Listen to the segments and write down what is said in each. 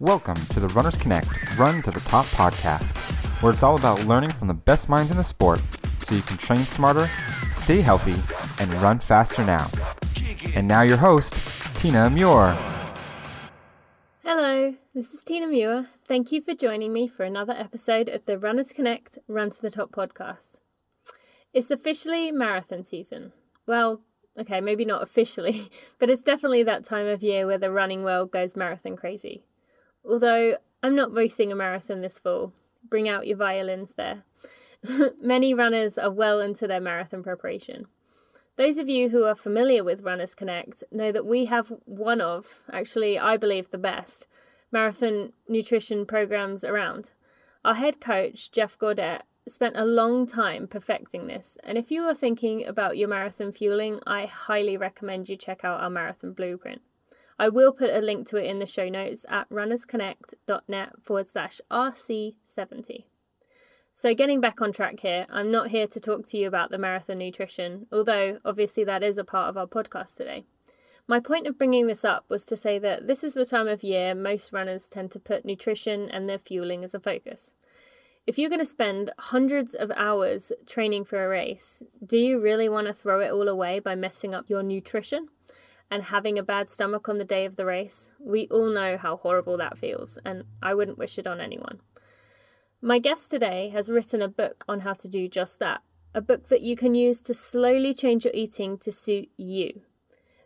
Welcome to the Runners Connect Run to the Top podcast, where it's all about learning from the best minds in the sport so you can train smarter, stay healthy, and run faster now. And now your host, Tina Muir. Hello, this is Tina Muir. Thank you for joining me for another episode of the Runners Connect Run to the Top podcast. It's officially marathon season. Well, okay, maybe not officially, but it's definitely that time of year where the running world goes marathon crazy. Although I'm not racing a marathon this fall. Bring out your violins there. Many runners are well into their marathon preparation. Those of you who are familiar with Runners Connect know that we have one of, actually, I believe the best, marathon nutrition programs around. Our head coach, Jeff Gaudette, spent a long time perfecting this, and if you are thinking about your marathon fueling, I highly recommend you check out our marathon blueprint. I will put a link to it in the show notes at runnersconnect.net forward slash RC70. So, getting back on track here, I'm not here to talk to you about the marathon nutrition, although obviously that is a part of our podcast today. My point of bringing this up was to say that this is the time of year most runners tend to put nutrition and their fueling as a focus. If you're going to spend hundreds of hours training for a race, do you really want to throw it all away by messing up your nutrition and having a bad stomach on the day of the race? We all know how horrible that feels, and I wouldn't wish it on anyone. My guest today has written a book on how to do just that, a book that you can use to slowly change your eating to suit you.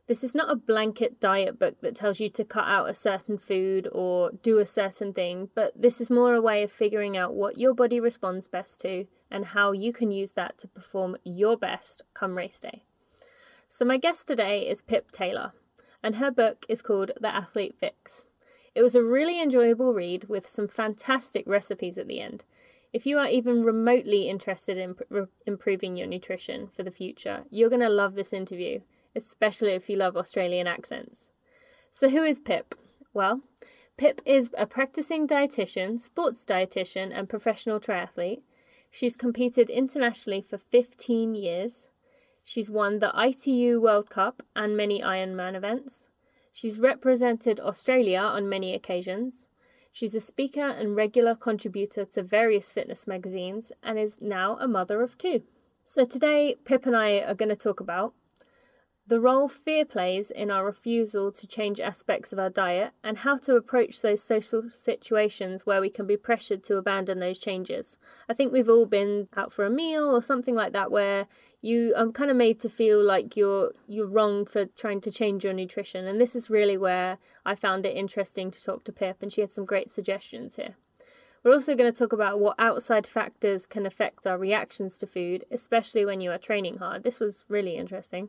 This is not a blanket diet book that tells you to cut out a certain food or do a certain thing, but this is more a way of figuring out what your body responds best to and how you can use that to perform your best come race day. So, my guest today is Pip Taylor, and her book is called The Athlete Fix. It was a really enjoyable read with some fantastic recipes at the end. If you are even remotely interested in pr- improving your nutrition for the future, you're going to love this interview especially if you love Australian accents. So, who is Pip? Well, Pip is a practicing dietitian, sports dietitian, and professional triathlete. She's competed internationally for 15 years. She's won the ITU World Cup and many Ironman events. She's represented Australia on many occasions. She's a speaker and regular contributor to various fitness magazines and is now a mother of two. So, today, Pip and I are going to talk about the role fear plays in our refusal to change aspects of our diet, and how to approach those social situations where we can be pressured to abandon those changes. I think we've all been out for a meal or something like that where you um, are kind of made to feel like you're you're wrong for trying to change your nutrition, and this is really where I found it interesting to talk to Pip, and she had some great suggestions here. We're also going to talk about what outside factors can affect our reactions to food, especially when you are training hard. This was really interesting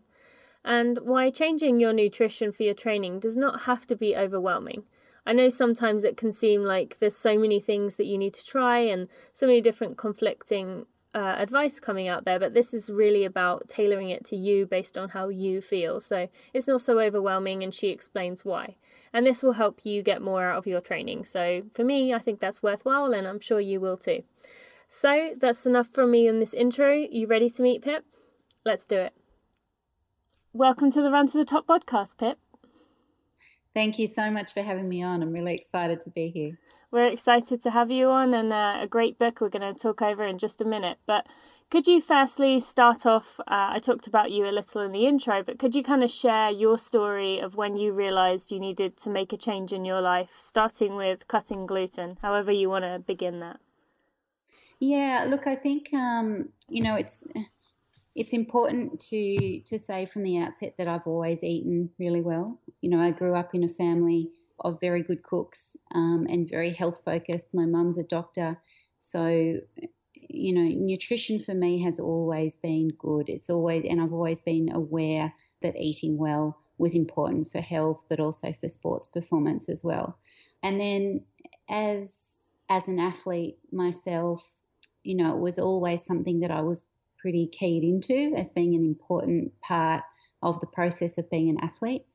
and why changing your nutrition for your training does not have to be overwhelming. I know sometimes it can seem like there's so many things that you need to try and so many different conflicting uh, advice coming out there, but this is really about tailoring it to you based on how you feel. So it's not so overwhelming, and she explains why. And this will help you get more out of your training. So for me, I think that's worthwhile, and I'm sure you will too. So that's enough from me in this intro. You ready to meet Pip? Let's do it. Welcome to the Run to the Top podcast, Pip. Thank you so much for having me on. I'm really excited to be here. We're excited to have you on and uh, a great book we're going to talk over in just a minute. But could you firstly start off? Uh, I talked about you a little in the intro, but could you kind of share your story of when you realized you needed to make a change in your life, starting with cutting gluten, however you want to begin that? Yeah, look, I think, um, you know, it's it's important to to say from the outset that I've always eaten really well. You know, I grew up in a family of very good cooks um, and very health focused. My mum's a doctor, so you know, nutrition for me has always been good. It's always, and I've always been aware that eating well was important for health, but also for sports performance as well. And then, as as an athlete myself, you know, it was always something that I was pretty keyed into as being an important part of the process of being an athlete.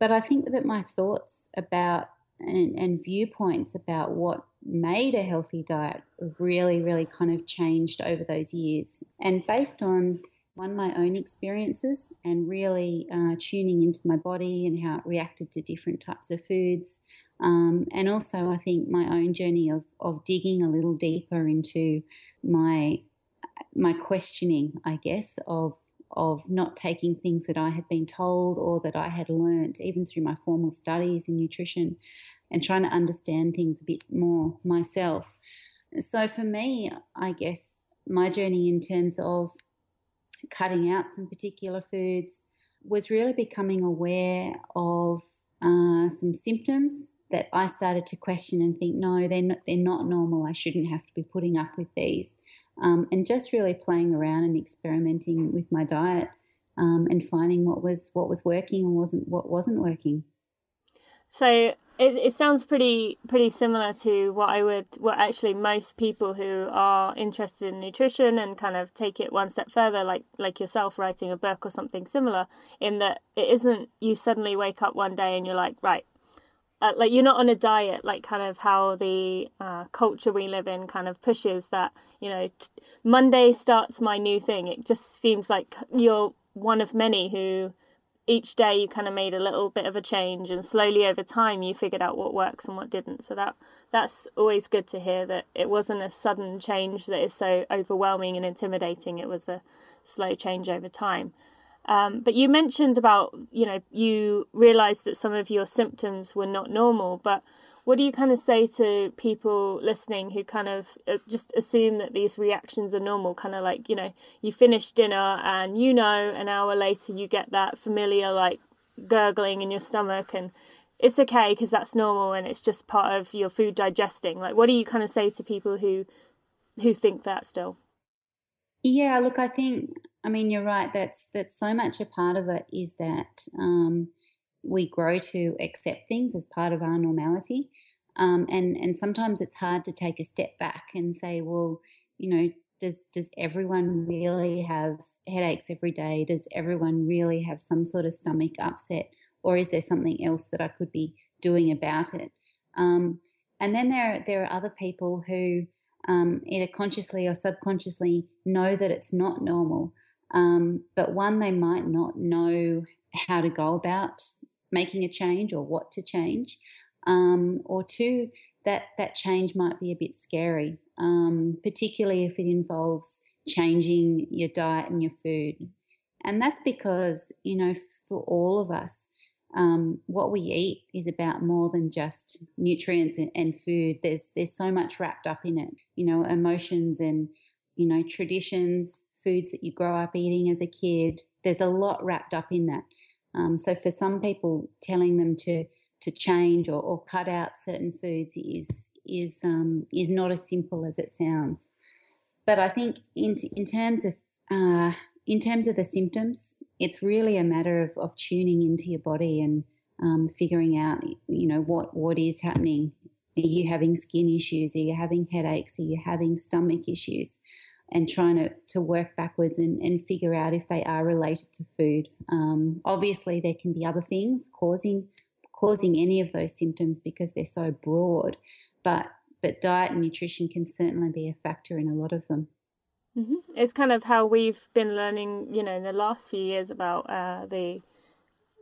But I think that my thoughts about and, and, viewpoints about what made a healthy diet really, really kind of changed over those years. And based on one, my own experiences and really uh, tuning into my body and how it reacted to different types of foods, Um, and also, I think my own journey of, of digging a little deeper into my my questioning, I guess, of of not taking things that I had been told or that I had learnt, even through my formal studies in nutrition, and trying to understand things a bit more myself. So for me, I guess my journey in terms of cutting out some particular foods was really becoming aware of uh, some symptoms that I started to question and think, no, they're not, they're not normal. I shouldn't have to be putting up with these. Um, and just really playing around and experimenting with my diet um, and finding what was what was working and wasn't what wasn't working. So it, it sounds pretty pretty similar to what I would what actually most people who are interested in nutrition and kind of take it one step further, like like yourself writing a book or something similar, in that it isn't you suddenly wake up one day and you're like right. Uh, like you're not on a diet, like kind of how the uh, culture we live in kind of pushes that. You know, t- Monday starts my new thing. It just seems like you're one of many who each day you kind of made a little bit of a change and slowly over time you figured out what works and what didn't so that that's always good to hear that it wasn't a sudden change that is so overwhelming and intimidating it was a slow change over time um, but you mentioned about you know you realized that some of your symptoms were not normal but what do you kind of say to people listening who kind of uh, just assume that these reactions are normal? Kind of like, you know, you finish dinner and you know an hour later you get that familiar like gurgling in your stomach and it's okay because that's normal and it's just part of your food digesting. Like, what do you kind of say to people who who think that still? Yeah, look, I think I mean you're right. That's that's so much a part of it is that um, we grow to accept things as part of our normality. Um, and and sometimes it's hard to take a step back and say, well, you know, does does everyone really have headaches every day? Does everyone really have some sort of stomach upset, or is there something else that I could be doing about it? Um, and then there there are other people who um, either consciously or subconsciously know that it's not normal, um, but one they might not know how to go about making a change or what to change, um, or two, that that change might be a bit scary, um, particularly if it involves changing your diet and your food. And that's because, you know, for all of us, um, what we eat is about more than just nutrients and, and, food. There's there's so much wrapped up in it, you know, emotions and you know traditions, foods that you grow up eating as a kid. There's a lot wrapped up in that. Um, so for some people, telling them to to change or, or cut out certain foods is is um, is not as simple as it sounds. But I think in in terms of uh, in terms of the symptoms, it's really a matter of, of tuning into your body and um, figuring out, you know, what what is happening. Are you having skin issues? Are you having headaches? Are you having stomach issues? And trying to, to work backwards and, and figure out if they are related to food. Um, obviously, there can be other things causing causing any of those symptoms because they're so broad, but but diet and nutrition can certainly be a factor in a lot of them. Mm-hmm. It's kind of how we've been learning, you know, in the last few years about uh, the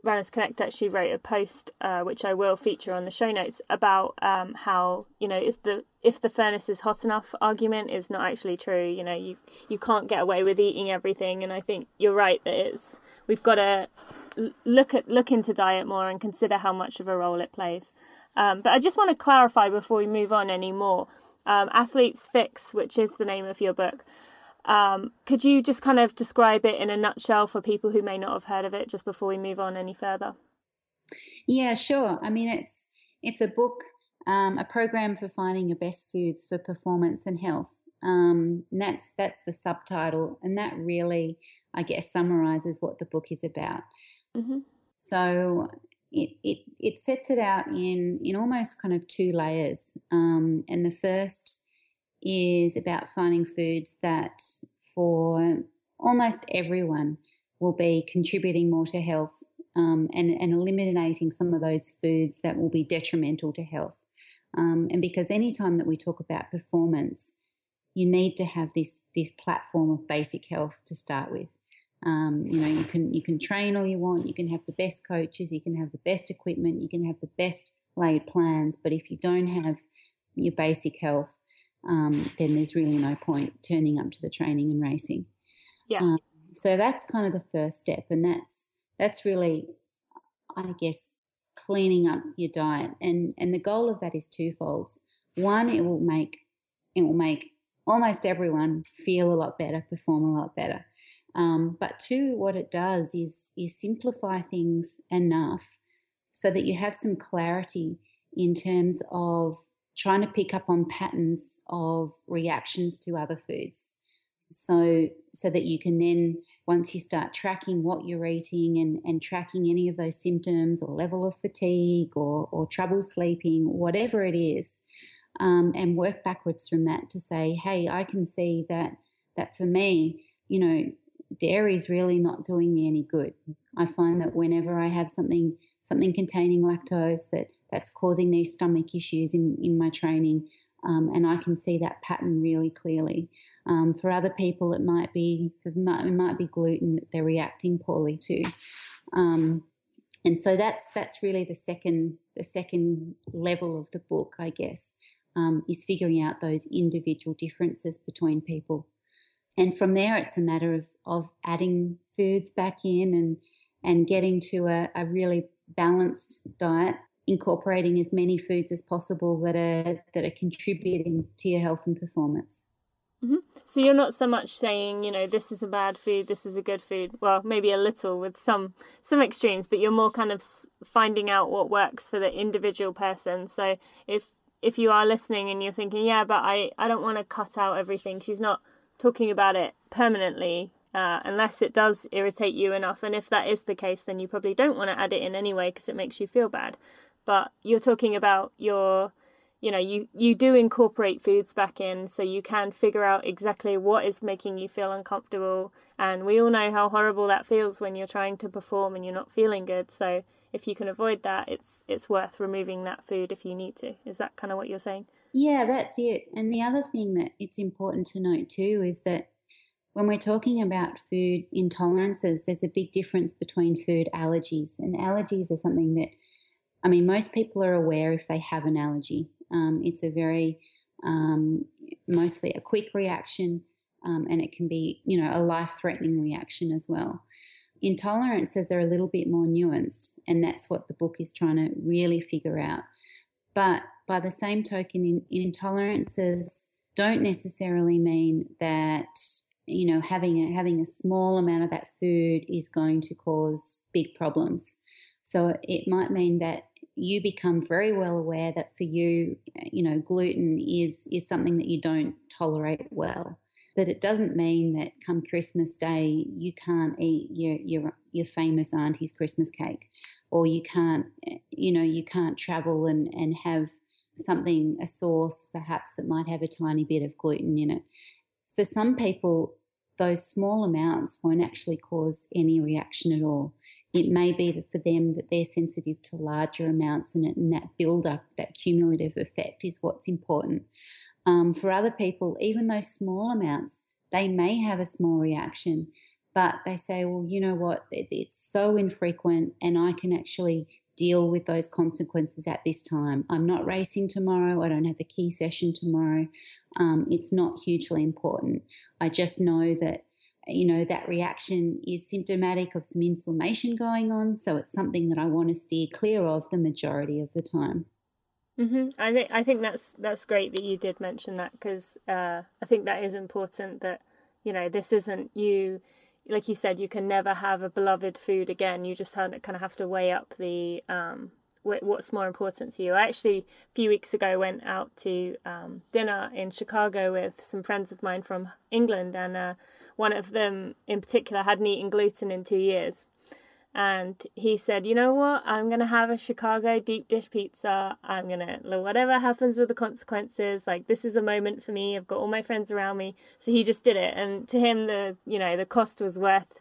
Runners Connect actually wrote a post, uh, which I will feature on the show notes, about um, how you know if the if the furnace is hot enough argument is not actually true. You know, you you can't get away with eating everything, and I think you're right that it's we've got to look at look into diet more and consider how much of a role it plays. Um, but I just want to clarify before we move on any more. Um, Athlete's Fix, which is the name of your book, um, could you just kind of describe it in a nutshell for people who may not have heard of it just before we move on any further? Yeah, sure. I mean, it's it's a book, um, a program for finding your best foods for performance and health. Um, and that's that's the subtitle, and that really, I guess, summarizes what the book is about. Mm-hmm. So it, it it sets it out in in almost kind of two layers, um, and the first is about finding foods that for almost everyone will be contributing more to health um, and, and eliminating some of those foods that will be detrimental to health. Um, and because anytime that we talk about performance, you need to have this this platform of basic health to start with. Um, you know, you can you can train all you want, you can have the best coaches, you can have the best equipment, you can have the best laid plans. But if you don't have your basic health, um, then there's really no point turning up to the training and racing. Yeah. Um, so that's kind of the first step, and that's that's really, I guess, cleaning up your diet. And and the goal of that is twofold. One, it will make it will make almost everyone feel a lot better, perform a lot better. Um, but two, what it does is is simplify things enough so that you have some clarity in terms of trying to pick up on patterns of reactions to other foods. So so that you can then once you start tracking what you're eating and, and tracking any of those symptoms or level of fatigue or, or trouble sleeping whatever it is um, and work backwards from that to say hey i can see that that for me you know dairy is really not doing me any good. I find that whenever i have something something containing lactose that that's causing these stomach issues in, in my training. Um, and I can see that pattern really clearly. Um, for other people, it might be it might, be gluten that they're reacting poorly to, um, and so that's that's really the second the second level of the book, I guess, um, is figuring out those individual differences between people, and from there it's a matter of of adding foods back in and and getting to a, a really balanced diet incorporating as many foods as possible that are that are contributing to your health and performance. Mm-hmm. So you're not so much saying, you know, this is a bad food, this is a good food. Well, maybe a little with some some extremes, but you're more kind of finding out what works for the individual person. So if if you are listening and you're thinking, yeah, but I I don't want to cut out everything. She's not talking about it permanently. Uh, unless it does irritate you enough, and if that is the case, then you probably don't want to add it in anyway because it makes you feel bad but you're talking about your you know you you do incorporate foods back in so you can figure out exactly what is making you feel uncomfortable and we all know how horrible that feels when you're trying to perform and you're not feeling good so if you can avoid that it's it's worth removing that food if you need to. Is that kind of what you're saying? Yeah that's it. And the other thing that it's important to note too is that when we're talking about food intolerances there's a big difference between food allergies and allergies are something that I mean, most people are aware if they have an allergy. Um, it's a very, um, mostly a quick reaction, um, and it can be, you know, a life threatening reaction as well. Intolerances are a little bit more nuanced, and that's what the book is trying to really figure out. But by the same token, in, intolerances don't necessarily mean that you know having a, having a small amount of that food is going to cause big problems. So it might mean that you become very well aware that for you, you know, gluten is is something that you don't tolerate well. But it doesn't mean that come Christmas Day you can't eat your your your famous auntie's Christmas cake, or you can't, you know, you can't travel and and have something a sauce perhaps that might have a tiny bit of gluten in it. For some people, those small amounts won't actually cause any reaction at all it may be that for them that they're sensitive to larger amounts and, and that build up, that cumulative effect is what's important. Um, for other people, even those small amounts, they may have a small reaction, but they say, well, you know what, it, it's so infrequent and I can actually deal with those consequences at this time. I'm not racing tomorrow. I don't have a key session tomorrow. Um, it's not hugely important. I just know that you know, that reaction is symptomatic of some inflammation going on. So it's something that I want to steer clear of the majority of the time. Mm-hmm. I think I think that's that's great that you did mention that because uh, I think that is important. That you know this isn't you, like you said, you can never have a beloved food again. You just kind of have to weigh up the um, what's more important to you. I actually a few weeks ago went out to um, dinner in Chicago with some friends of mine from England, and uh, one of them in particular hadn't eaten gluten in two years. And he said, You know what? I'm going to have a Chicago deep dish pizza. I'm going to, whatever happens with the consequences, like this is a moment for me. I've got all my friends around me. So he just did it. And to him, the, you know, the cost was worth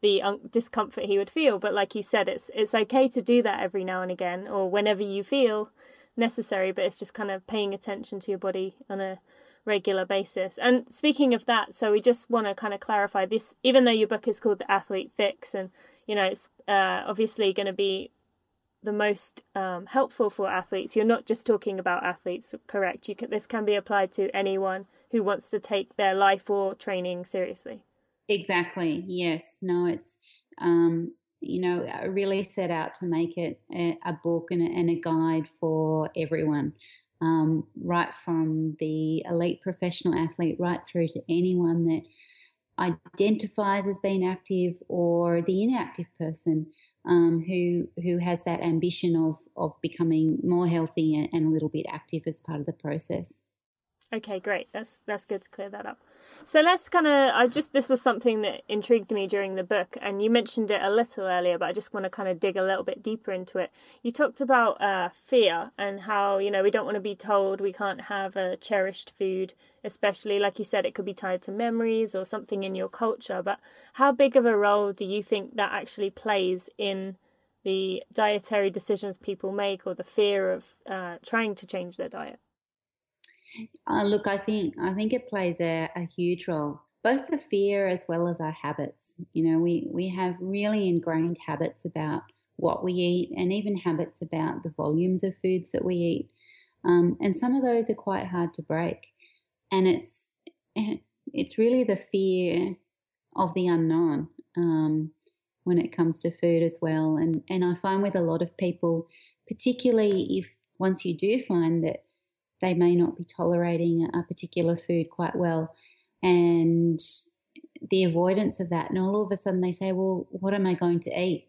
the un- discomfort he would feel. But like you said, it's, it's okay to do that every now and again or whenever you feel necessary. But it's just kind of paying attention to your body on a, regular basis. And speaking of that, so we just want to kind of clarify this, even though your book is called The Athlete Fix, and you know it's uh, obviously going to be the most um, helpful for athletes. You're not just talking about athletes, correct? You can, this can be applied to anyone who wants to take their life or training seriously. Exactly. Yes. No. It's um, you know I really set out to make it a, a book and a, and a, guide for everyone. Um, right from the elite professional athlete right through to anyone that identifies as being active or the inactive person um, who who has that ambition of of becoming more healthy and, and a little bit active as part of the process. Okay, great. That's that's good to clear that up. So let's kind of. I just this was something that intrigued me during the book, and you mentioned it a little earlier, but I just want to kind of dig a little bit deeper into it. You talked about uh, fear and how you know we don't want to be told we can't have a cherished food, especially like you said, it could be tied to memories or something in your culture. But how big of a role do you think that actually plays in the dietary decisions people make, or the fear of uh, trying to change their diet? Uh, look, I think I think it plays a, a huge role. Both the fear as well as our habits. You know, we we have really ingrained habits about what we eat, and even habits about the volumes of foods that we eat. Um, and some of those are quite hard to break. And it's it's really the fear of the unknown um, when it comes to food as well. And and I find with a lot of people, particularly if once you do find that they may not be tolerating a particular food quite well. And the avoidance of that. And all of a sudden they say, Well, what am I going to eat?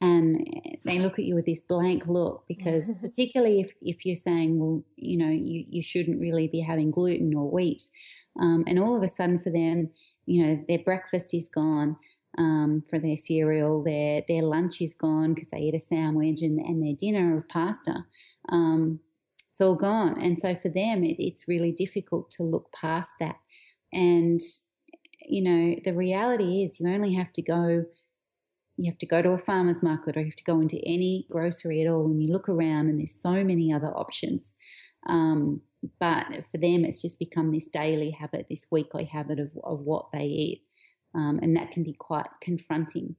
And they look at you with this blank look because, particularly if, if you're saying, Well, you know, you, you shouldn't really be having gluten or wheat. Um, and all of a sudden for them, you know, their breakfast is gone. Um, for their cereal, their their lunch is gone because they eat a sandwich, and, and their dinner of pasta. Um, it's all gone. And so for them, it, it's really difficult to look past that. And, you know, the reality is you only have to go, you have to go to a farmer's market or you have to go into any grocery at all and you look around and there's so many other options. Um, but for them, it's just become this daily habit, this weekly habit of, of what they eat. Um, and that can be quite confronting.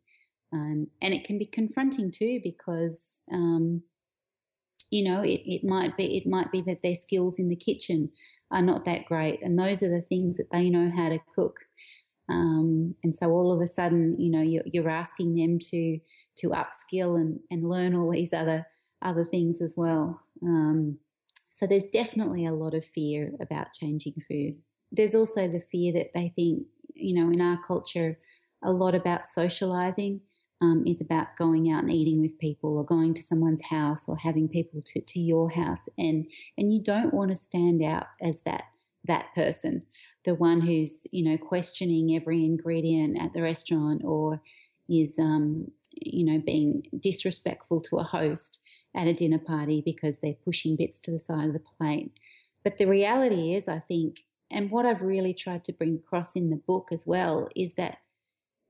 Um, and it can be confronting too because um, you know it, it might be it might be that their skills in the kitchen are not that great and those are the things that they know how to cook. Um, and so all of a sudden you know you're, you're asking them to to upskill and, and learn all these other other things as well. Um, so there's definitely a lot of fear about changing food. There's also the fear that they think you know in our culture a lot about socializing um, is about going out and eating with people or going to someone's house or having people to, to your house. And and you don't want to stand out as that that person the one who's you know questioning every ingredient at the restaurant or is um, you know being disrespectful to a host at a dinner party because they're pushing bits to the side of the plate. But the reality is i think and what i've really tried to bring across in the book as well is that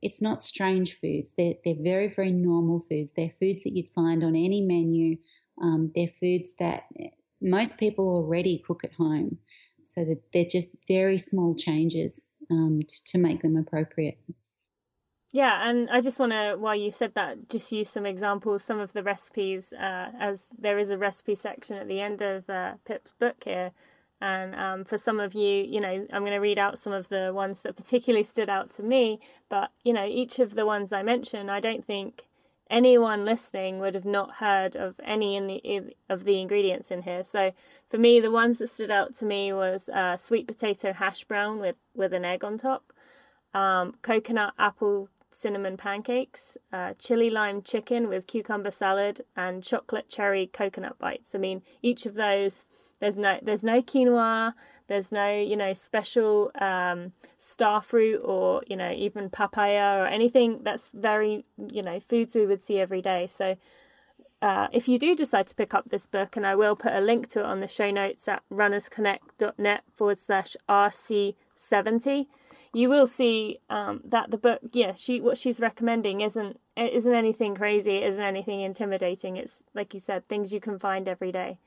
it's not strange foods. They're, they're very, very normal foods. They're foods that you'd find on any menu. Um, they're foods that most people already cook at home. So that they're just very small changes um, to, to make them appropriate. Yeah, and I just want to, while you said that, just use some examples, some of the recipes, uh, as there is a recipe section at the end of uh, Pip's book here and um, for some of you, you know, I'm going to read out some of the ones that particularly stood out to me. But, you know, each of the ones I mentioned, I don't think anyone listening would have not heard of any in the of the ingredients in here. So for me, the ones that stood out to me was uh, sweet potato hash brown with with an egg on top, um, coconut apple cinnamon pancakes, uh, chili lime chicken with cucumber salad, and chocolate cherry coconut bites. I mean, each of those there's no there's no quinoa. There's no you know special um, star fruit or you know even papaya or anything that's very you know foods we would see every day. So uh, if you do decide to pick up this book, and I will put a link to it on the show notes at runnersconnect.net forward slash RC70, you will see um, that the book, yeah, she what she's recommending isn't isn't anything crazy, is isn't anything intimidating. It's like you said, things you can find every day.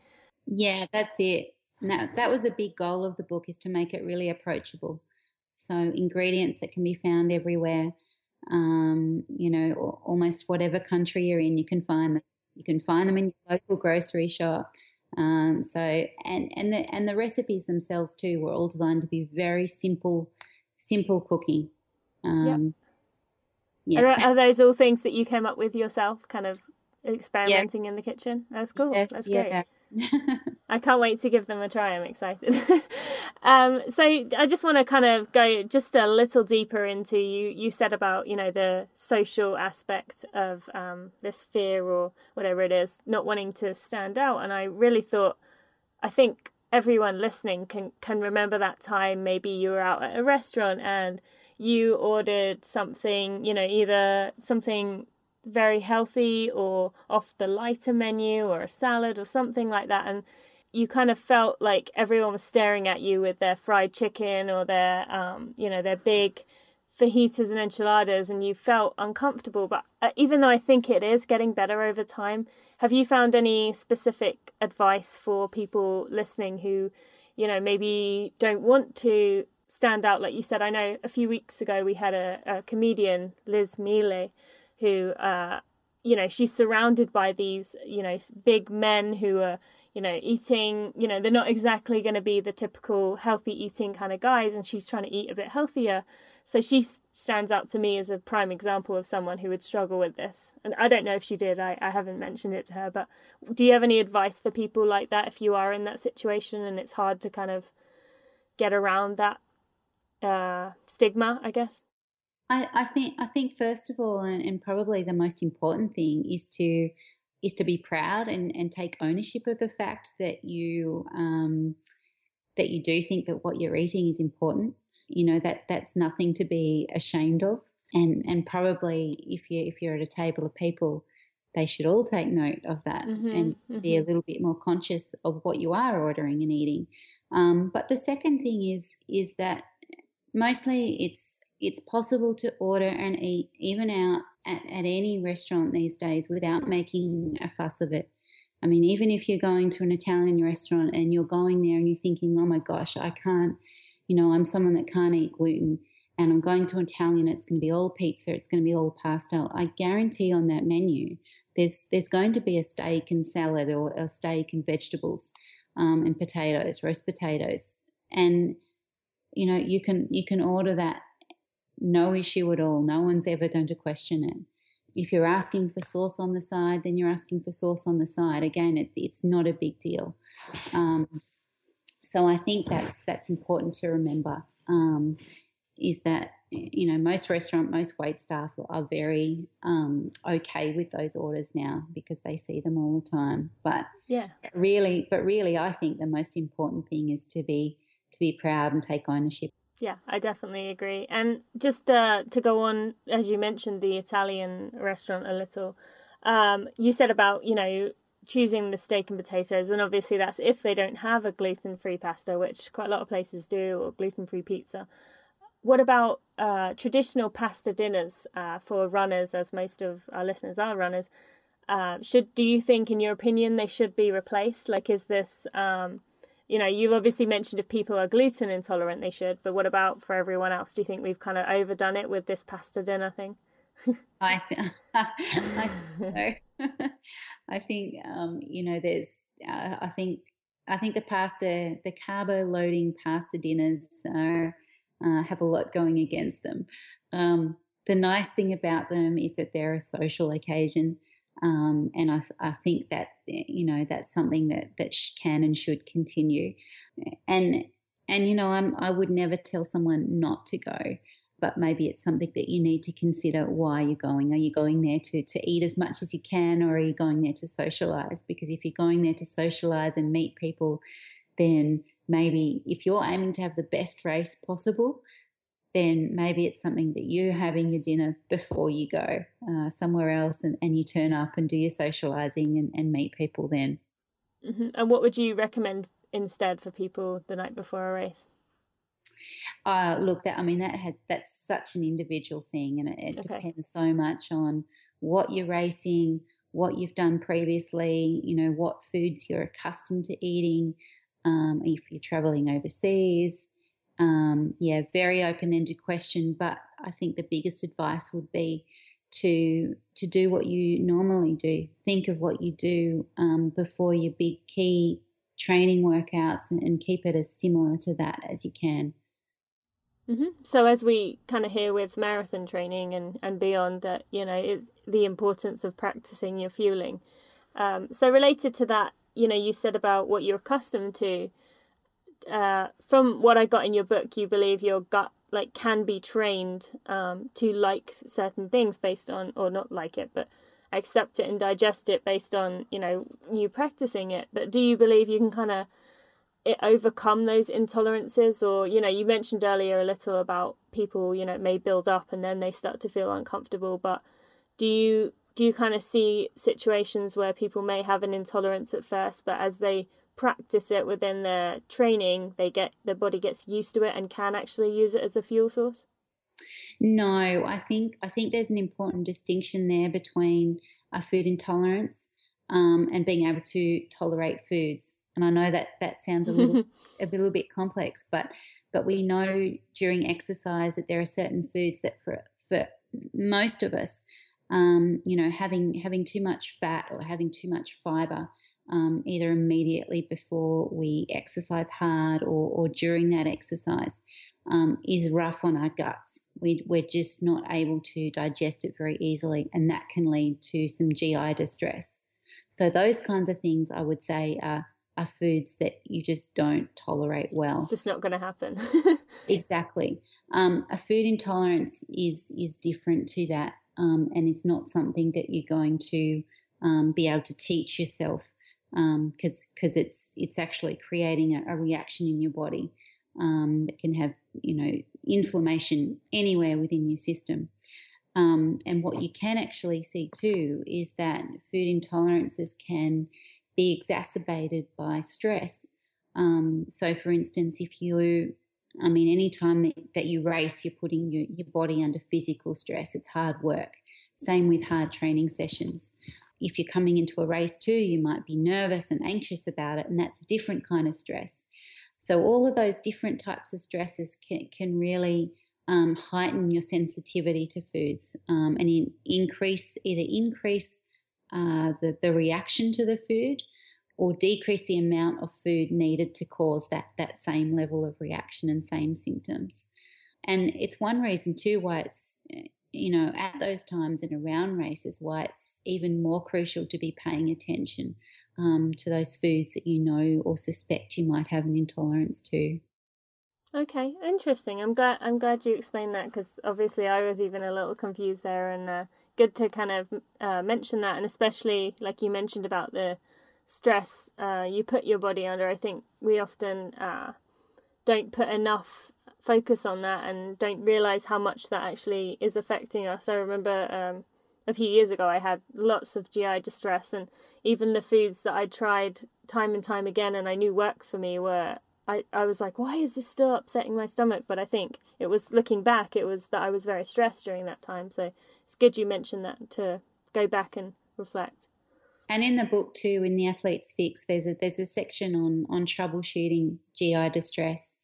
Yeah, that's it. Now, that was a big goal of the book is to make it really approachable. So ingredients that can be found everywhere. Um, you know, almost whatever country you're in, you can find them. You can find them in your local grocery shop. Um, so and and the and the recipes themselves too were all designed to be very simple, simple cooking. Um, yeah. Are, are, those all things that you came up with yourself, kind of experimenting yes. in the kitchen? That's cool. Yes, That's great. I can't wait to give them a try. I'm excited. um, so I just want to kind of go just a little deeper into you. You said about you know the social aspect of um, this fear or whatever it is, not wanting to stand out, and I really thought, I think everyone listening can can remember that time. Maybe you were out at a restaurant and you ordered something, you know, either something very healthy or off the lighter menu or a salad or something like that. And you kind of felt like everyone was staring at you with their fried chicken or their um, you know their big fajitas and enchiladas and you felt uncomfortable. But uh, even though i think it is getting better over time have you found any specific advice for people listening who you know maybe don't want to stand out? Like you said i know a few weeks ago we had a, a comedian liz miele who uh, you know she's surrounded by these you know big men who are you know eating you know they're not exactly going to be the typical healthy eating kind of guys and she's trying to eat a bit healthier. So she stands out to me as a prime example of someone who would struggle with this. And i don't know if she did i, I haven't mentioned it to her but do you have any advice for people like that if you are in that situation and it's hard to kind of get around that uh, stigma i guess I, I think I think first of all, and, and, probably the most important thing is to is to be proud and, and take ownership of the fact that you um, that you do think that what you're eating is important. You know that that's nothing to be ashamed of, and and probably if you if you're at a table of people, they should all take note of that mm-hmm, and mm-hmm. be a little bit more conscious of what you are ordering and eating. Um, but the second thing is is that mostly it's it's possible to order and eat even out at, at any restaurant these days without making a fuss of it. I mean, even if you're going to an Italian restaurant and you're going there and you're thinking, oh my gosh, I can't, you know, I'm someone that can't eat gluten and I'm going to Italian, it's going to be all pizza, it's going to be all pasta. I guarantee on that menu, there's there's going to be a steak and salad or a steak and vegetables um, and potatoes, roast potatoes, and you know you can you can order that no issue at all. No one's ever going to question it. If you're asking for sauce on the side, then you're asking for sauce on the side. Again, it, it's not a big deal. Um, so I think that's that's important to remember. Um, is that you know most restaurant, most wait staff are very um, okay with those orders now because they see them all the time. But yeah, really, but really, I think the most important thing is to be to be proud and take ownership yeah, I definitely agree. And just uh, to go on, as you mentioned, the Italian restaurant a little, um, you said about, you know, choosing the steak and potatoes, and obviously that's if they don't have a gluten free pasta, which quite a lot of places do, or gluten free pizza. What about uh, traditional pasta dinners uh, for runners, as most of our listeners are runners? Uh, should do you think, in your opinion, they should be replaced? Like, is this um, you know, you've obviously mentioned if people are gluten intolerant, they should, but what about for everyone else? Do you think we've kind of overdone it with this pasta dinner thing? I, I, I think, um, you know, there's, uh, I think, I think the pasta, the carbo loading pasta dinners are, uh, have a lot going against them. Um, the nice thing about them is that they're a social occasion. Um, and I, I, think that you know that's something that that can and should continue. And and you know I'm, I would never tell someone not to go, but maybe it's something that you need to consider. Why you're going? Are you going there to to eat as much as you can, or are you going there to socialize? Because if you're going there to socialize and meet people, then maybe if you're aiming to have the best race possible, then maybe it's something that you're having your dinner before you go uh, somewhere else and, and you turn up and do your socializing and, and meet people then. Mm-hmm. And what would you recommend instead for people the night before a race? Uh, look, that I mean that has that's such an individual thing, and it, it okay. depends so much on what you're racing, what you've done previously, you know, what foods you're accustomed to eating, um, if you're traveling overseas, um, yeah, very open ended question. But I think the biggest advice would be to to do what you normally do. Think of what you do um, before your big key training workouts and, and, keep it as similar to that as you can. Mm-hmm. So as we kind of hear with marathon training and, and beyond that, you know, is the importance of practicing your fueling. Um, so related to that, you know, you said about what you're accustomed to. Uh, from what I got in your book, you believe your gut like can be trained um, to like certain things based on or not like it but accept it and digest it based on you know you practicing it. But do you believe you can kind of it overcome those intolerances? Or you know you mentioned earlier a little about people you know may build up and then they start to feel uncomfortable but do you do you kind of see situations where people may have an intolerance at first but as they practice it within their training, they get their body gets used to it and can actually use it as a fuel source? No, I think I think there's an important distinction there between a food intolerance um, and being able to tolerate foods. And I know that that sounds a little a little bit complex, but but we know during exercise that there are certain foods that for for most of us, um, you know, having having too much fat or having too much fiber um, either immediately before we exercise hard or, or during that exercise um, is rough on our guts. We, we're just not able to digest it very easily, and that can lead to some GI distress. So, those kinds of things I would say are, are foods that you just don't tolerate well. It's just not going to happen. exactly. Um, a food intolerance is is different to that, um, and it's not something that you're going to um, be able to teach yourself because um, because it's it's actually creating a, a reaction in your body um, that can have you know inflammation anywhere within your system. Um, and what you can actually see too is that food intolerances can be exacerbated by stress. Um, so, for instance, if you I mean, anytime that, that you race, you're putting your, your body under physical stress. It's hard work. Same with hard training sessions if you're coming into a race too, you might be nervous and anxious about it, and that's a different kind of stress. So, all of those different types of stresses can, can really um, heighten your sensitivity to foods um, and in, increase either increase uh, the, the reaction to the food or decrease the amount of food needed to cause that, that same level of reaction and same symptoms. And it's one reason, too, why it's you know, at those times and around races, why it's even more crucial to be paying attention um, to those foods that you know or suspect you might have an intolerance to. Okay, interesting. I'm glad I'm glad you explained that because obviously I was even a little confused there, and uh, good to kind of uh, mention that, and especially like you mentioned about the stress uh, you put your body under. I think we often uh, don't put enough focus on that and don't realize how much that actually is affecting us. I remember um, a few years ago I had lots of GI distress, and even the foods that I tried time and time again and I knew works for me were. I, I was like, why is this still upsetting my stomach? But I think it was looking back, it was that I was very stressed during that time. So it's good you mentioned that to go back and reflect. And in the book too, in the Athlete's Fix, there's a there's a section on on troubleshooting GI distress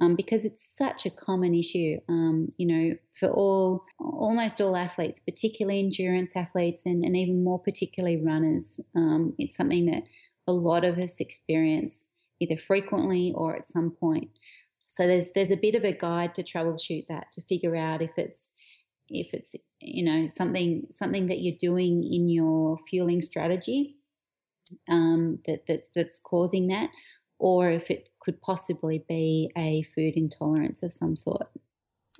um, because it's such a common issue. Um, you know, for all almost all athletes, particularly endurance athletes, and, and even more particularly runners, um, it's something that a lot of us experience either frequently or at some point. So there's there's a bit of a guide to troubleshoot that to figure out if it's if it's you know something something that you're doing in your fueling strategy um, that, that that's causing that, or if it could possibly be a food intolerance of some sort.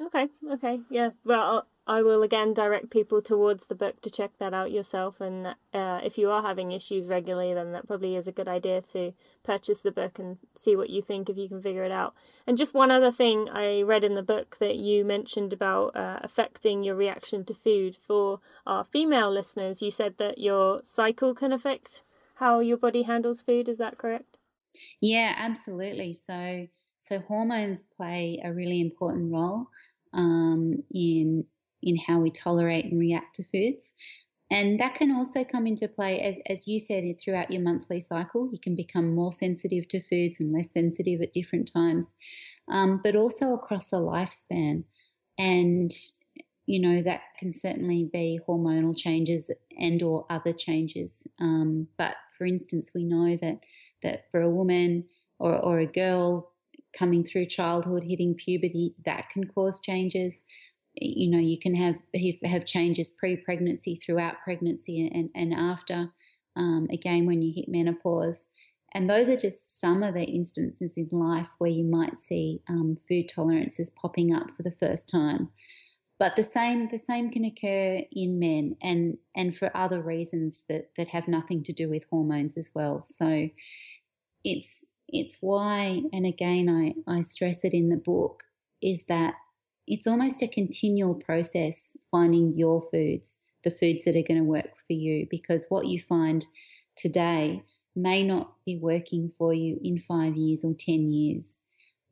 Okay, okay, yeah. Well, I will again direct people towards the book to check that out yourself. And uh, if you are having issues regularly, then that probably is a good idea to purchase the book and see what you think if you can figure it out. And just one other thing I read in the book that you mentioned about uh, affecting your reaction to food for our female listeners. You said that your cycle can affect how your body handles food. Is that correct? Yeah, absolutely. So, so hormones play a really important role um, in in how we tolerate and react to foods, and that can also come into play as, as you said throughout your monthly cycle. You can become more sensitive to foods and less sensitive at different times, um, but also across the lifespan. And you know that can certainly be hormonal changes and or other changes. Um, but for instance, we know that that for a woman or, or a girl coming through childhood, hitting puberty, that can cause changes. You know, you can have have changes pre-pregnancy, throughout pregnancy, and and after. Um, again, when you hit menopause, and those are just some of the instances in life where you might see um, food tolerances popping up for the first time. But the same the same can occur in men and and for other reasons that that have nothing to do with hormones as well. So it's it's why and again I, I stress it in the book is that it's almost a continual process finding your foods, the foods that are going to work for you, because what you find today may not be working for you in five years or 10 years.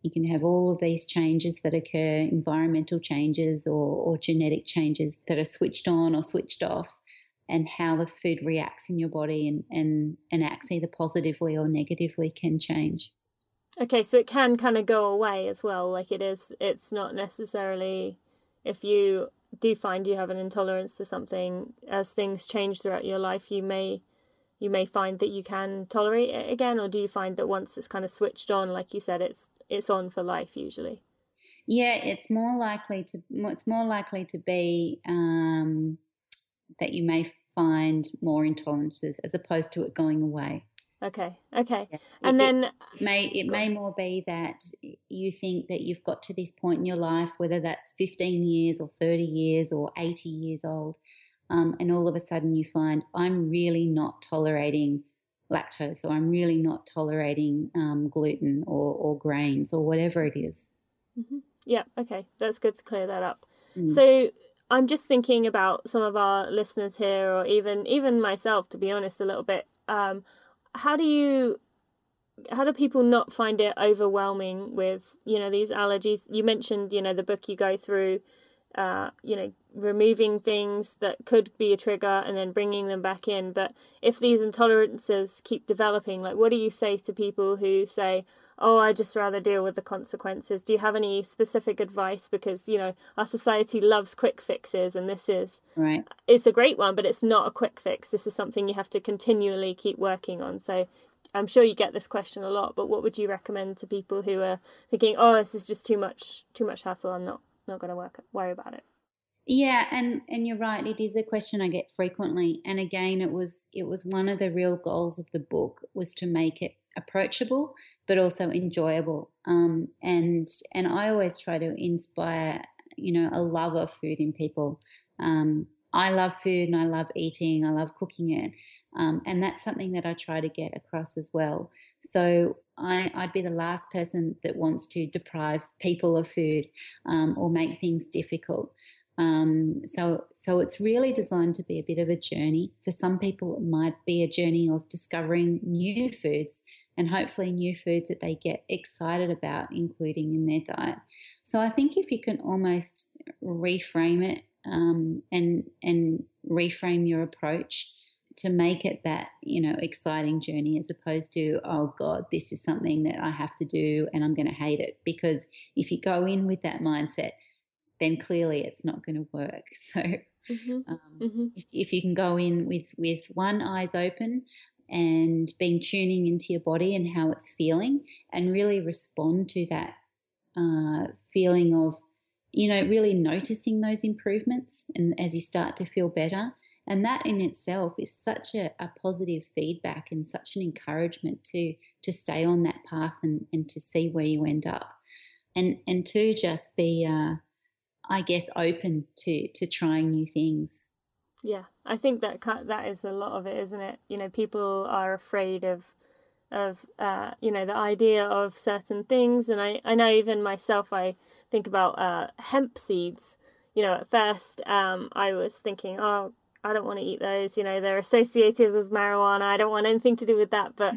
You can have all of these changes that occur, environmental changes or, or genetic changes that are switched on or switched off, and how the food reacts in your body and, and, and acts either positively or negatively can change. Okay, so it can kind of go away as well. Like it is, it's not necessarily if you do find you have an intolerance to something, as things change throughout your life, you may you may find that you can tolerate it again, or do you find that once it's kind of switched on, like you said, it's it's on for life usually? Yeah, it's more likely to it's more likely to be um, that you may find more intolerances as opposed to it going away. Okay. Okay. Yeah. And it, then it may it may more be that you think that you've got to this point in your life, whether that's 15 years or 30 years or 80 years old, um, and all of a sudden you find I'm really not tolerating lactose or I'm really not tolerating um, gluten or, or, grains or whatever it is. Mm-hmm. Yeah, okay, that's good to clear that up. Mm. So I'm just thinking about some of our listeners here, or even even myself, to be honest, a little bit. Um, how do you how do people not find it overwhelming with you know these allergies you mentioned you know the book you go through uh, you know, removing things that could be a trigger and then bringing them back in. But if these intolerances keep developing, like what do you say to people who say, oh, I just rather deal with the consequences? Do you have any specific advice? Because, you know, our society loves quick fixes and this is, right. it's a great one, but it's not a quick fix. This is something you have to continually keep working on. So I'm sure you get this question a lot, but what would you recommend to people who are thinking, oh, this is just too much, too much hassle. I'm not not going to work worry about it yeah and and you're right it is a question i get frequently and again it was it was one of the real goals of the book was to make it approachable but also enjoyable. Um, and and i always try to inspire you know a love of food in people. Um, i love food and i love eating. I love cooking it. Um, and that's something that i try to get across as well. So I, would be the last person that wants to deprive people of food um, or make things difficult. Um, so, so it's really designed to be a bit of a journey. For some people, it might be a journey of discovering new foods and hopefully new foods that they get excited about including in their diet. So, I think if you can almost reframe it um, and and reframe your approach to make it that you know exciting journey as opposed to oh god this is something that i have to do and i'm going to hate it because if you go in with that mindset then clearly it's not going to work so mm-hmm. Um, mm-hmm. If, if you can go in with with one eyes open and being tuning into your body and how it's feeling and really respond to that uh, feeling of you know really noticing those improvements and as you start to feel better. And that in itself is such a, a, positive feedback and such an encouragement to to stay on that path and, and to see where you end up. And and to just be uh, i guess open to to trying new things yeah i think that that is a lot of it isn't it you know people are afraid of of uh, you know the idea of certain things and I, I know even myself I think about uh, hemp seeds you know at first um, I was thinking oh I don't want to eat those. You know, they're associated with marijuana. I don't want anything to do with that. But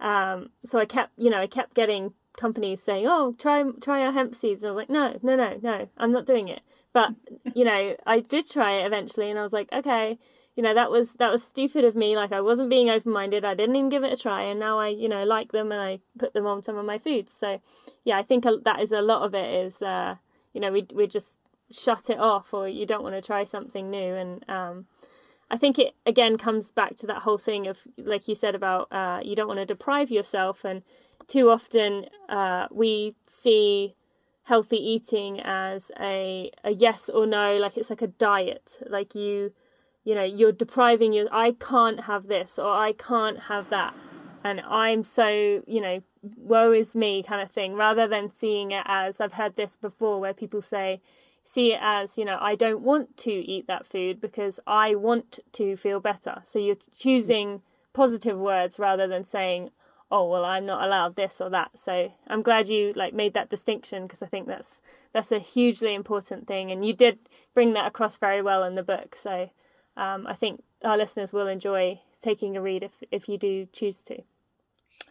um, so I kept, you know, I kept getting companies saying, "Oh, try try our hemp seeds." And I was like, "No, no, no, no, I'm not doing it." But you know, I did try it eventually, and I was like, "Okay." You know that was that was stupid of me. Like I wasn't being open minded. I didn't even give it a try, and now I you know like them and I put them on some of my foods. So yeah, I think that is a lot of it. Is uh, you know we we're just shut it off or you don't want to try something new. And um, I think it again comes back to that whole thing of, like you said, about uh, you don't want to deprive yourself. And too often uh, we see healthy eating as a, a yes or no, like it's like a diet. Like you, you know, you're depriving you. I can't have this or I can't have that. And I'm so, you know, woe is me kind of thing, rather than seeing it as I've heard this before where people say, see it as, you know, I don't want to eat that food because I want to feel better. So you're choosing positive words rather than saying, oh well i'm not allowed this or that. So i'm glad you like made that distinction because i think that's that's a hugely important thing. And you did bring that across very well in the book. So um, i think our listeners will enjoy taking a read if if you do choose to.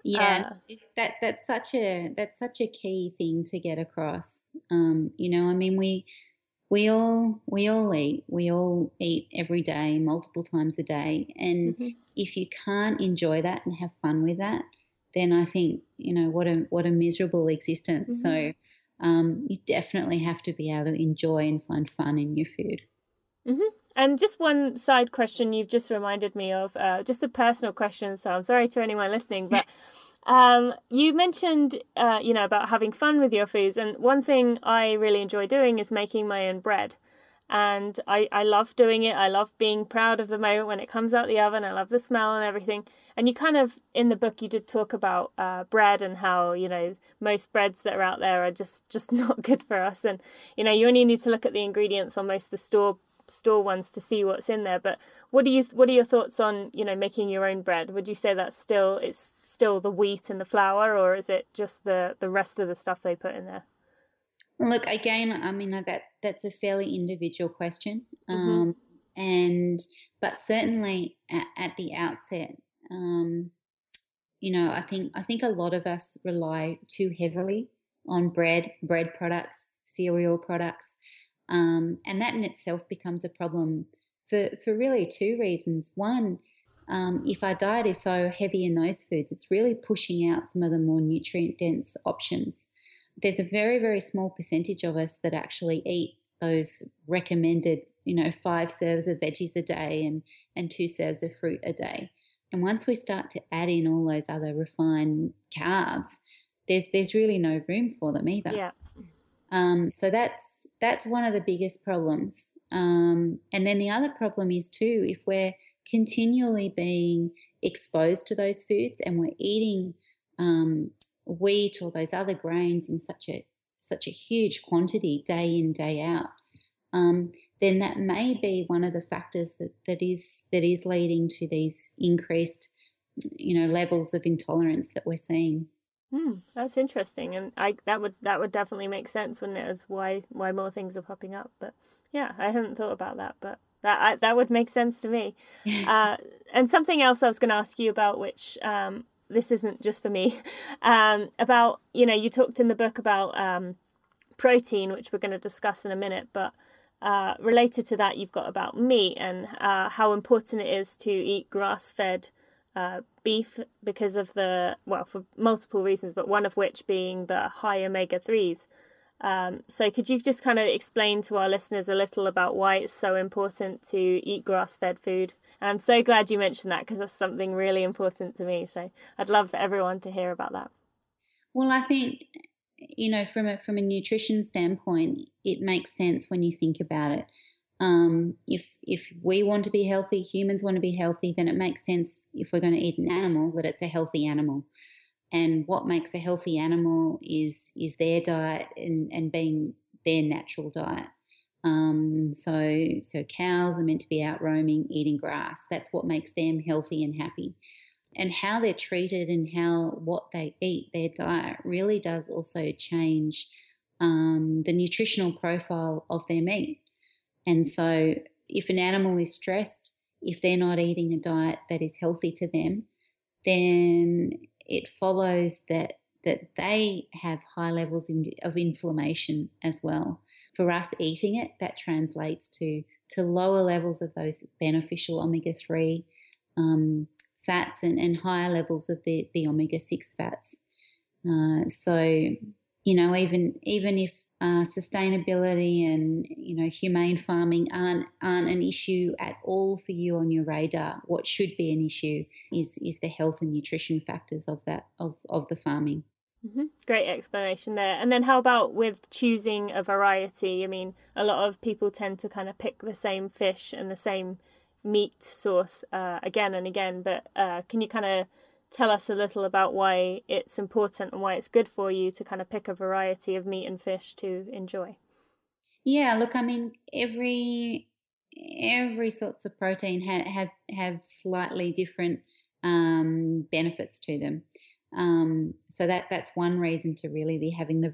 Yeah uh, that that's such a that's such a key thing to get across. Um, you know i mean we we all we all eat we all eat every day multiple times a day. And mm-hmm. if you can't enjoy that and have fun with that then i think you know what a what a miserable existence mm-hmm. so um, you definitely have to be able to enjoy and find fun in your food mm-hmm. and just one side question you've just reminded me of uh, just a personal question so i'm sorry to anyone listening but Um, you mentioned, uh, you know, about having fun with your foods, and one thing I really enjoy doing is making my own bread. And I, I love doing it. I love being proud of the moment when it comes out the oven. I love the smell and everything. And you kind of, in the book, you did talk about uh, bread and how, you know, most breads that are out there are just, just not good for us. And, you know, you only need to look at the ingredients on most the store store ones to see what's in there. But what do you what are your thoughts on you know making your own bread? Would you say that's still it's still the wheat and the flour, or is it just the the rest of the stuff they put in there? Look again. I mean that that's a fairly individual question, mm-hmm. um, and but certainly at, at the outset. Um, you know, I think I think a lot of us rely too heavily on bread, bread products, cereal products, um, and that in itself becomes a problem for, for really two reasons. One, um, if our diet is so heavy in those foods, it's really pushing out some of the more nutrient dense options. There's a very, very small percentage of us that actually eat those recommended, you know, five serves of veggies a day and, and two serves of fruit a day. And once we start to add in all those other refined carbs, there's there's really no room for them either. Yeah. Um, so that's that's one of the biggest problems. Um, and then the other problem is too, if we're continually being exposed to those foods and we're eating um, wheat or those other grains in such a such a huge quantity day in day out, um, then that may be one of the factors that, that is that is leading to these increased, you know, levels of intolerance that we're seeing. Hmm, that's interesting, and I that would that would definitely make sense, when it is why why more things are popping up. But yeah, I hadn't thought about that, but that I, that would make sense to me. uh, and something else I was going to ask you about, which um, this isn't just for me, um, about you know you talked in the book about um, protein, which we're going to discuss in a minute, but. Uh, related to that, you've got about meat and uh, how important it is to eat grass fed uh, beef because of the well for multiple reasons, but one of which being the high omega threes. Um, so could you just kind of explain to our listeners a little about why it's so important to eat grass-fed food? And I'm so glad you mentioned that because that's something really important to me. So I'd love for everyone to hear about that. Well, I think you know from a from a nutrition standpoint, it makes sense when you think about it. Um, if if we want to be healthy, humans want to be healthy, then it makes sense if we're going to eat an animal that it's a healthy animal. And what makes a healthy animal is is their diet and, and being their natural diet. Um, so so cows are meant to be out roaming, eating grass. That's what makes them healthy and happy. And how they're treated and how what they eat, their diet, really does also change um, the nutritional profile of their meat. And so, if an animal is stressed, if they're not eating a diet that is healthy to them, then it follows that that they have high levels of inflammation as well. For us eating it, that translates to to lower levels of those beneficial omega three um, fats and, and higher levels of the, the omega six fats. Uh, so, you know, even even if uh, sustainability and you know humane farming aren't aren't an issue at all for you on your radar. What should be an issue is is the health and nutrition factors of that of of the farming. Mm-hmm. Great explanation there. And then how about with choosing a variety? I mean, a lot of people tend to kind of pick the same fish and the same meat source uh, again and again. But uh, can you kind of tell us a little about why it's important and why it's good for you to kind of pick a variety of meat and fish to enjoy? Yeah, look, I mean, every every sorts of protein ha- have have slightly different um, benefits to them. Um, so that that's one reason to really be having the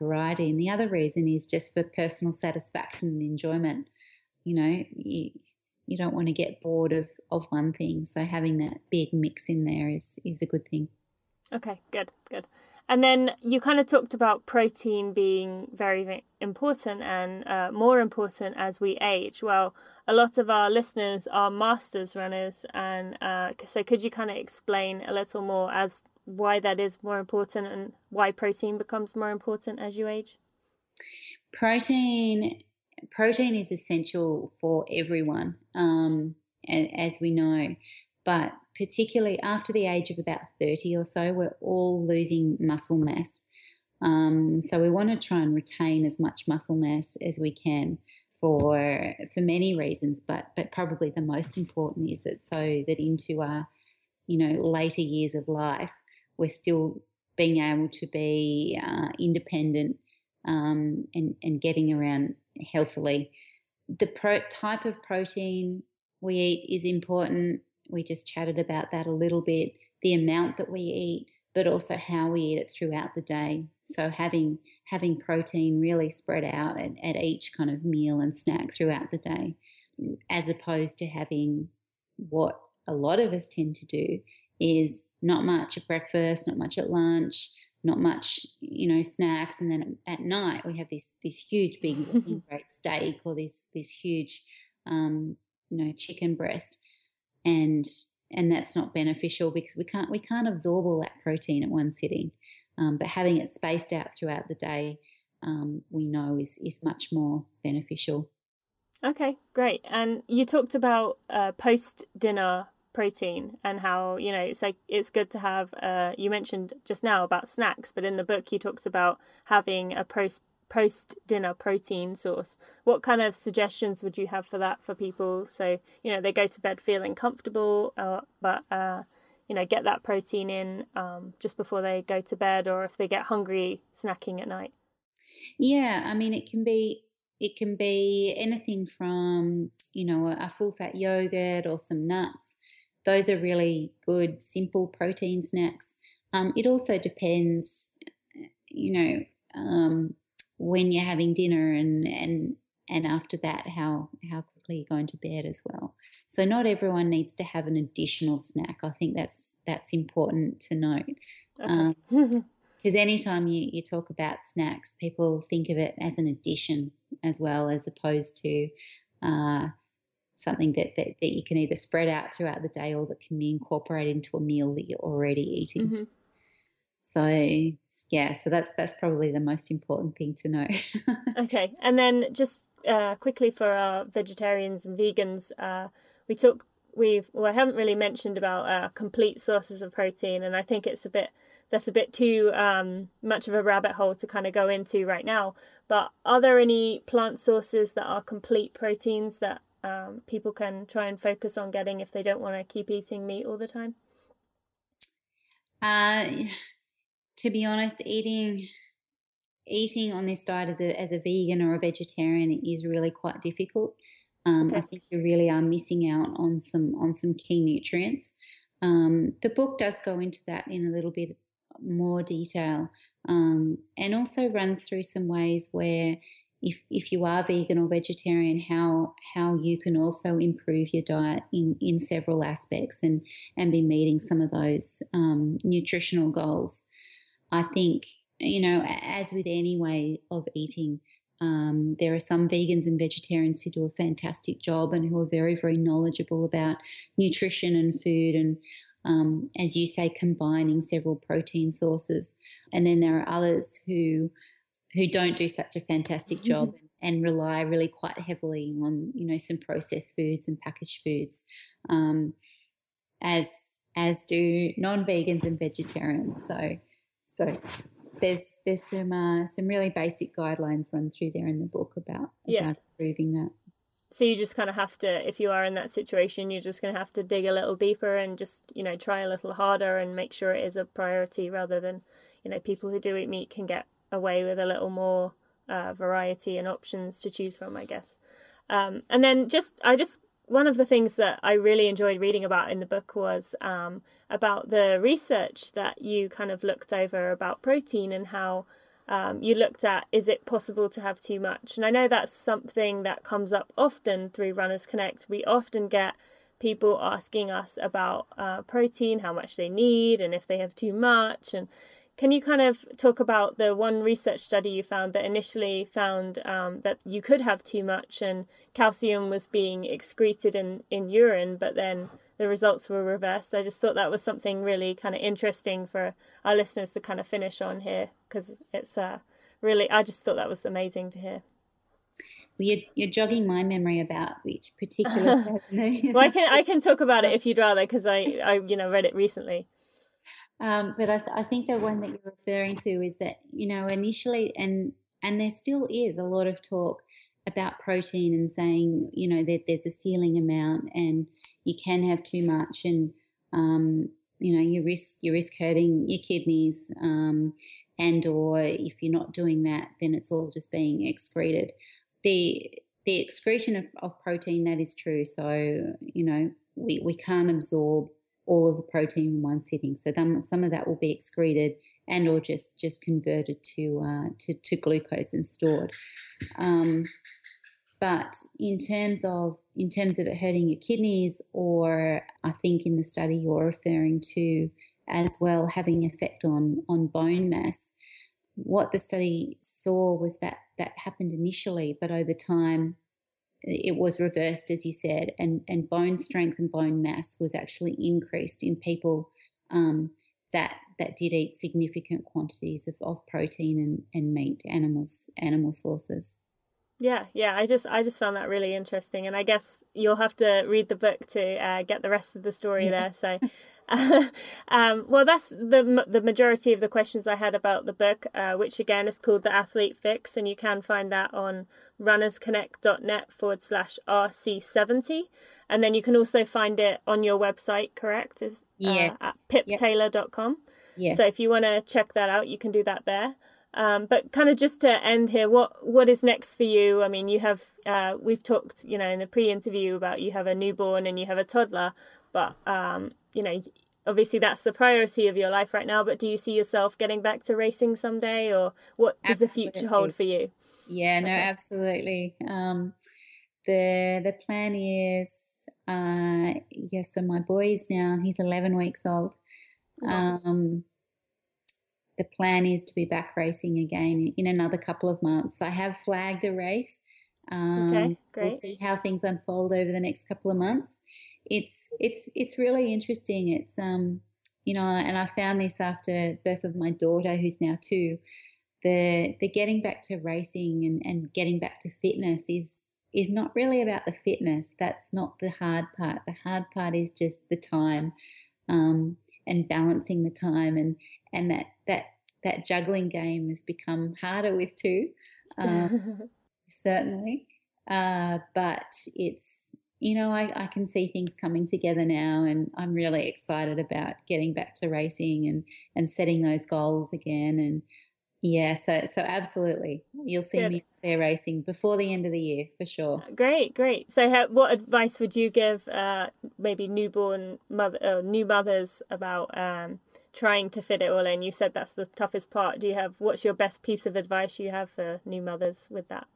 variety, and the other reason is just for personal satisfaction and enjoyment. You know, you, you don't want to get bored of, of one thing. So having that big mix in there is, is a good thing. Okay, good, good. And then you kind of talked about protein being very, important and uh, more important as we age. Well, a lot of our listeners are masters runners, and uh, so could you kind of explain a little more as why that is more important and why protein becomes more important as you age? Protein protein is essential for everyone, um, as we know, but particularly after the age of about 30 or so, we're all losing muscle mass. Um, so we want to try and retain as much muscle mass as we can for for many reasons, but but probably the most important is that so that into our you know later years of life, we're still being able to be uh, independent um, and and getting around healthily. The pro- type of protein we eat is important. We just chatted about that a little bit. The amount that we eat, but also how we eat it throughout the day. So having having protein really spread out at, at each kind of meal and snack throughout the day, as opposed to having what a lot of us tend to do is not much at breakfast, not much at lunch, not much, you know, snacks, and then at night we have this this huge big great steak or this this huge, um, you know, chicken breast, and and that's not beneficial because we can't we can't absorb all that protein at one sitting, um, but having it spaced out throughout the day, um, we know is is much more beneficial. Okay, great. And you talked about uh, post dinner protein and how you know it's like it's good to have uh you mentioned just now about snacks but in the book you talked about having a post post dinner protein source what kind of suggestions would you have for that for people? So you know they go to bed feeling comfortable uh, but uh you know get that protein in um just before they go to bed or if they get hungry snacking at night. Yeah i mean it can be it can be anything from you know a full fat yogurt or some nuts those are really good, simple protein snacks. Um, it also depends, you know, um, when you're having dinner and and and after that, how how quickly you're going to bed as well. So not everyone needs to have an additional snack. I think that's that's important to note. Okay. Um, because anytime you, you talk about snacks, people think of it as an addition as well, as opposed to uh, something that, that, that you can either spread out throughout the day or that can be incorporated into a meal that you're already eating. Mm-hmm. So yeah, so that's that's probably the most important thing to know. okay, and then just uh, quickly for our vegetarians and vegans, uh, we took we've well I haven't really mentioned about uh, complete sources of protein, and I think it's a bit that's a bit too um, much of a rabbit hole to kind of go into right now. But are there any plant sources that are complete proteins that um, people can try and focus on getting if they don't want to keep eating meat all the time? Uh, to be honest, eating eating on this diet as a as a vegan or a vegetarian is really quite difficult. Um, okay. I think you really are missing out on some on some key nutrients. Um, the book does go into that in a little bit more detail, um, and also runs through some ways where if if you are vegan or vegetarian, how how you can also improve your diet in in several aspects and and be meeting some of those um, nutritional goals. I think you know, as with any way of eating. Um, there are some vegans and vegetarians who do a fantastic job and who are very, very knowledgeable about nutrition and food and, um, as you say, combining several protein sources. And then there are others who who don't do such a fantastic job and rely really quite heavily on you know some processed foods and packaged foods um, as as do non-vegans and vegetarians. So so there's there's some uh, some really basic guidelines run through there in the book about Yeah. about improving that. So you just kind of have to, if you are in that situation, you're just going to have to dig a little deeper and just, you know, try a little harder and make sure it is a priority rather than, you know, people who do eat meat can get away with a little more uh, variety and options to choose from, I guess. Um, and then just, I just, one of the things that I really enjoyed reading about in the book was um, about the research that you kind of looked over about protein and how um, you looked at is it possible to have too much? And I know that's something that comes up often through Runners Connect. We often get people asking us about uh, protein, how much they need, and if they have too much. And can you kind of talk about the one research study you found that initially found um, that you could have too much and calcium was being excreted in, in urine, but then the results were reversed? I just thought that was something really kind of interesting for our listeners to kind of finish on here because it's uh, really, I just thought that was amazing to hear. Well, you're, you're jogging my memory about which particular. Well, I can I can talk about it if you'd rather because I, I you know read it recently. Um, but I, I think the one that you're referring to is that you know initially, and and there still is a lot of talk about protein and saying you know that there's a ceiling amount and you can have too much and um, you know you risk you risk hurting your kidneys um, and or if you're not doing that then it's all just being excreted. The the excretion of, of protein that is true. So you know we, we can't absorb all of the protein in one sitting. So then some of that will be excreted and or just just converted to uh, to, to glucose and stored. Um, but in terms of in terms of it hurting your kidneys, or I think in the study you're referring to as well having effect on on bone mass. What the study saw was that that happened initially, but over time it was reversed, as you said, and, and bone strength and bone mass was actually increased in people um, that that did eat significant quantities of, of protein and, and meat animals animal sources. Yeah, yeah. I just I just found that really interesting, and I guess you'll have to read the book to uh, get the rest of the story Yeah. there. So, um, well, that's the the majority of the questions I had about the book, uh, which again is called The Athlete Fix, and you can find that on runnersconnect.net forward slash rc70, and then you can also find it on your website. Correct? Is uh, Yes. at piptaylor.com. Yes. So if you want to check that out, you can do that there. Um, but kind of just to end here, what what is next for you? I mean, you have uh, we've talked, you know, in the pre-interview about you have a newborn and you have a toddler, but um, you know, obviously that's the priority of your life right now. But do you see yourself getting back to racing someday, or what does the future hold for you? Yeah, no, Okay. absolutely. Um, the the plan is, uh, yes. so my boy is now he's eleven weeks old. Wow. Um, the plan is to be back racing again in another couple of months. I have flagged a race. Um, Okay, great. We'll see how things unfold over the next couple of months. It's it's it's really interesting. It's um you know, and I found this after birth of my daughter, who's now two. The the getting back to racing and, and getting back to fitness is is not really about the fitness. That's not the hard part. The hard part is just the time, um, and balancing the time, and and that that that juggling game has become harder with two. Um, certainly. Uh, but it's, you know, I, I can see things coming together now, and I'm really excited about getting back to racing and, and setting those goals again. And yeah, so so absolutely, you'll see Good. me there racing before the end of the year for sure. Great, great. So, ha- what advice would you give uh, maybe newborn mother, uh, new mothers about um, trying to fit it all in? You said that's the toughest part. Do you have what's your best piece of advice you have for new mothers with that?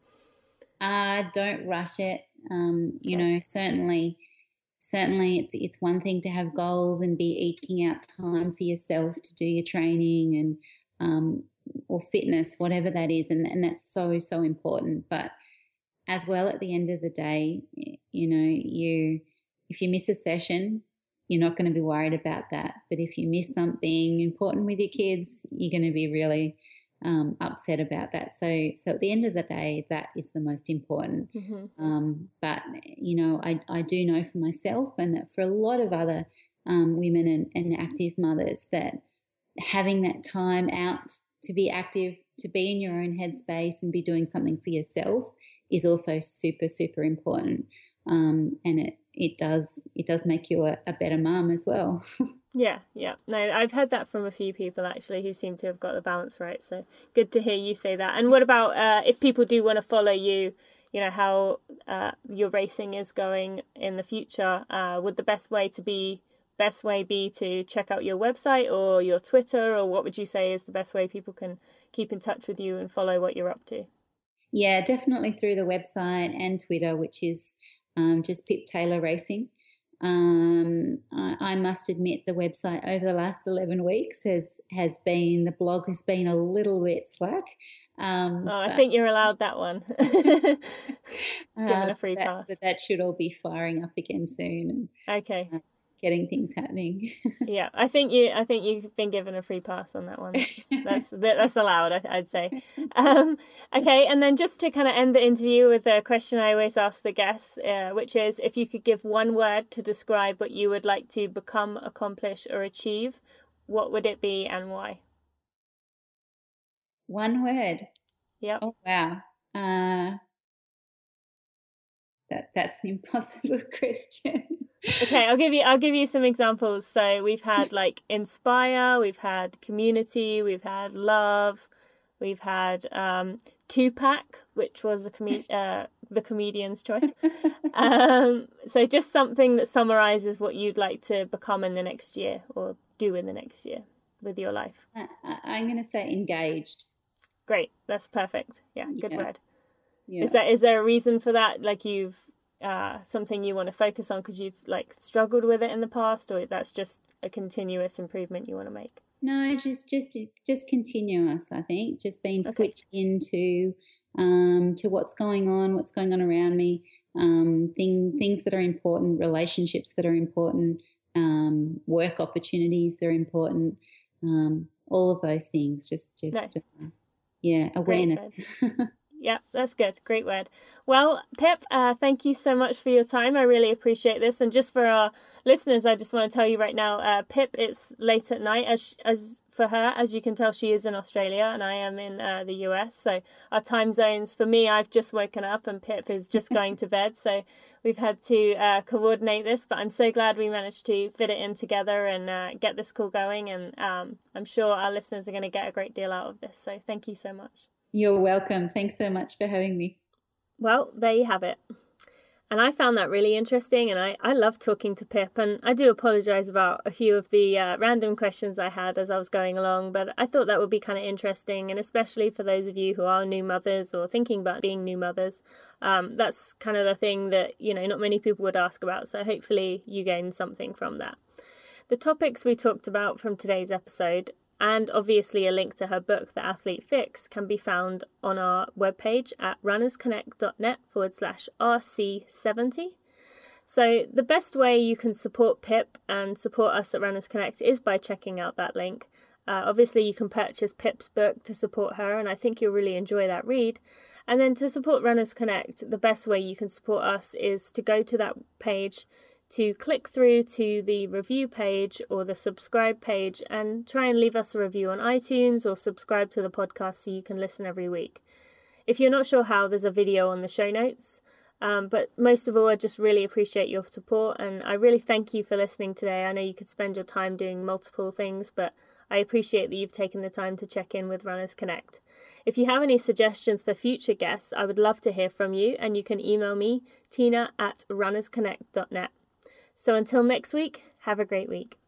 Uh, don't rush it. Um, you know, certainly, certainly, it's it's one thing to have goals and be eking out time for yourself to do your training and um, or fitness, whatever that is, and and that's so so important. But as well, at the end of the day, you know, you if you miss a session, you're not going to be worried about that. But if you miss something important with your kids, you're going to be really um, upset about that. So, so at the end of the day, that is the most important. Mm-hmm. Um, but you know, I, I do know for myself, and that for a lot of other um, women and, and active mothers, that having that time out to be active, to be in your own headspace, and be doing something for yourself is also super, super important. Um, and it it does it does make you a, a better mom as well. Yeah, yeah. No, I've heard that from a few people actually who seem to have got the balance right. So good to hear you say that. And what about uh, if people do want to follow you? You know how uh, your racing is going in the future. Uh, would the best way to be best way be to check out your website or your Twitter, or what would you say is the best way people can keep in touch with you and follow what you're up to? Yeah, definitely through the website and Twitter, which is um, just Pip Taylor Racing. Um, I, I, must admit the website over the last 11 weeks has, has been, the blog has been a little bit slack. Um, oh, I think you're allowed that one. Given a free uh, that, pass. But that should all be firing up again soon. okay. Uh, getting things happening. yeah, I think you. I think you've been given a free pass on that one. That's that's, that's allowed. I, would say. Um, okay, and then just to kind of end the interview with a question I always ask the guests, uh, which is if you could give one word to describe what you would like to become, accomplish, or achieve, what would it be and why? One word. Yep. Oh wow. Uh, that that's an impossible question okay i'll give you i'll give you some examples so we've had like inspire we've had community we've had love we've had um Tupac, which was a com- uh, the comedian's choice. Um, so just something that summarizes what you'd like to become in the next year or do in the next year with your life. I, am going to say engaged. Great, that's perfect. Yeah, good yeah. word. Yeah. Is there is there a reason for that? Like you've uh, something you want to focus on because you've like struggled with it in the past, or that's just a continuous improvement you want to make? No, just just just continuous. I think just being okay. switched into um, to what's going on, what's going on around me, um, thing, things that are important, relationships that are important, um, work opportunities that are important, um, all of those things. Just just no. uh, yeah, awareness. Yeah, that's good. Great word. Well, Pip, uh, thank you so much for your time. I really appreciate this. And just for our listeners, I just want to tell you right now, uh, Pip, it's late at night. As as for her, as you can tell, she is in Australia and I am in uh, the US. So our time zones. For me, I've just woken up and Pip is just going to bed. So we've had to uh, coordinate this, but I'm so glad we managed to fit it in together and uh, get this call going. And um, I'm sure our listeners are going to get a great deal out of this. So thank you so much. You're welcome. Thanks so much for having me. Well, there you have it. And I found that really interesting, and I, I love talking to Pip. And I do apologize about a few of the uh, random questions I had as I was going along, but I thought that would be kind of interesting, and especially for those of you who are new mothers or thinking about being new mothers. Um, that's kind of the thing that, you know, not many people would ask about. So hopefully you gain something from that. The topics we talked about from today's episode and obviously, a link to her book, The Athlete Fix, can be found on our webpage at runnersconnect.net forward slash RC70. So, the best way you can support Pip and support us at Runners Connect is by checking out that link. Uh, obviously, you can purchase Pip's book to support her, and I think you'll really enjoy that read. And then to support Runners Connect, the best way you can support us is to go to that page to click through to the review page or the subscribe page and try and leave us a review on iTunes or subscribe to the podcast so you can listen every week. If you're not sure how, there's a video on the show notes. Um, but most of all, I just really appreciate your support and I really thank you for listening today. I know you could spend your time doing multiple things, but I appreciate that you've taken the time to check in with Runners Connect. If you have any suggestions for future guests, I would love to hear from you, and you can email me, tina at runnersconnect.net. So until next week, have a great week.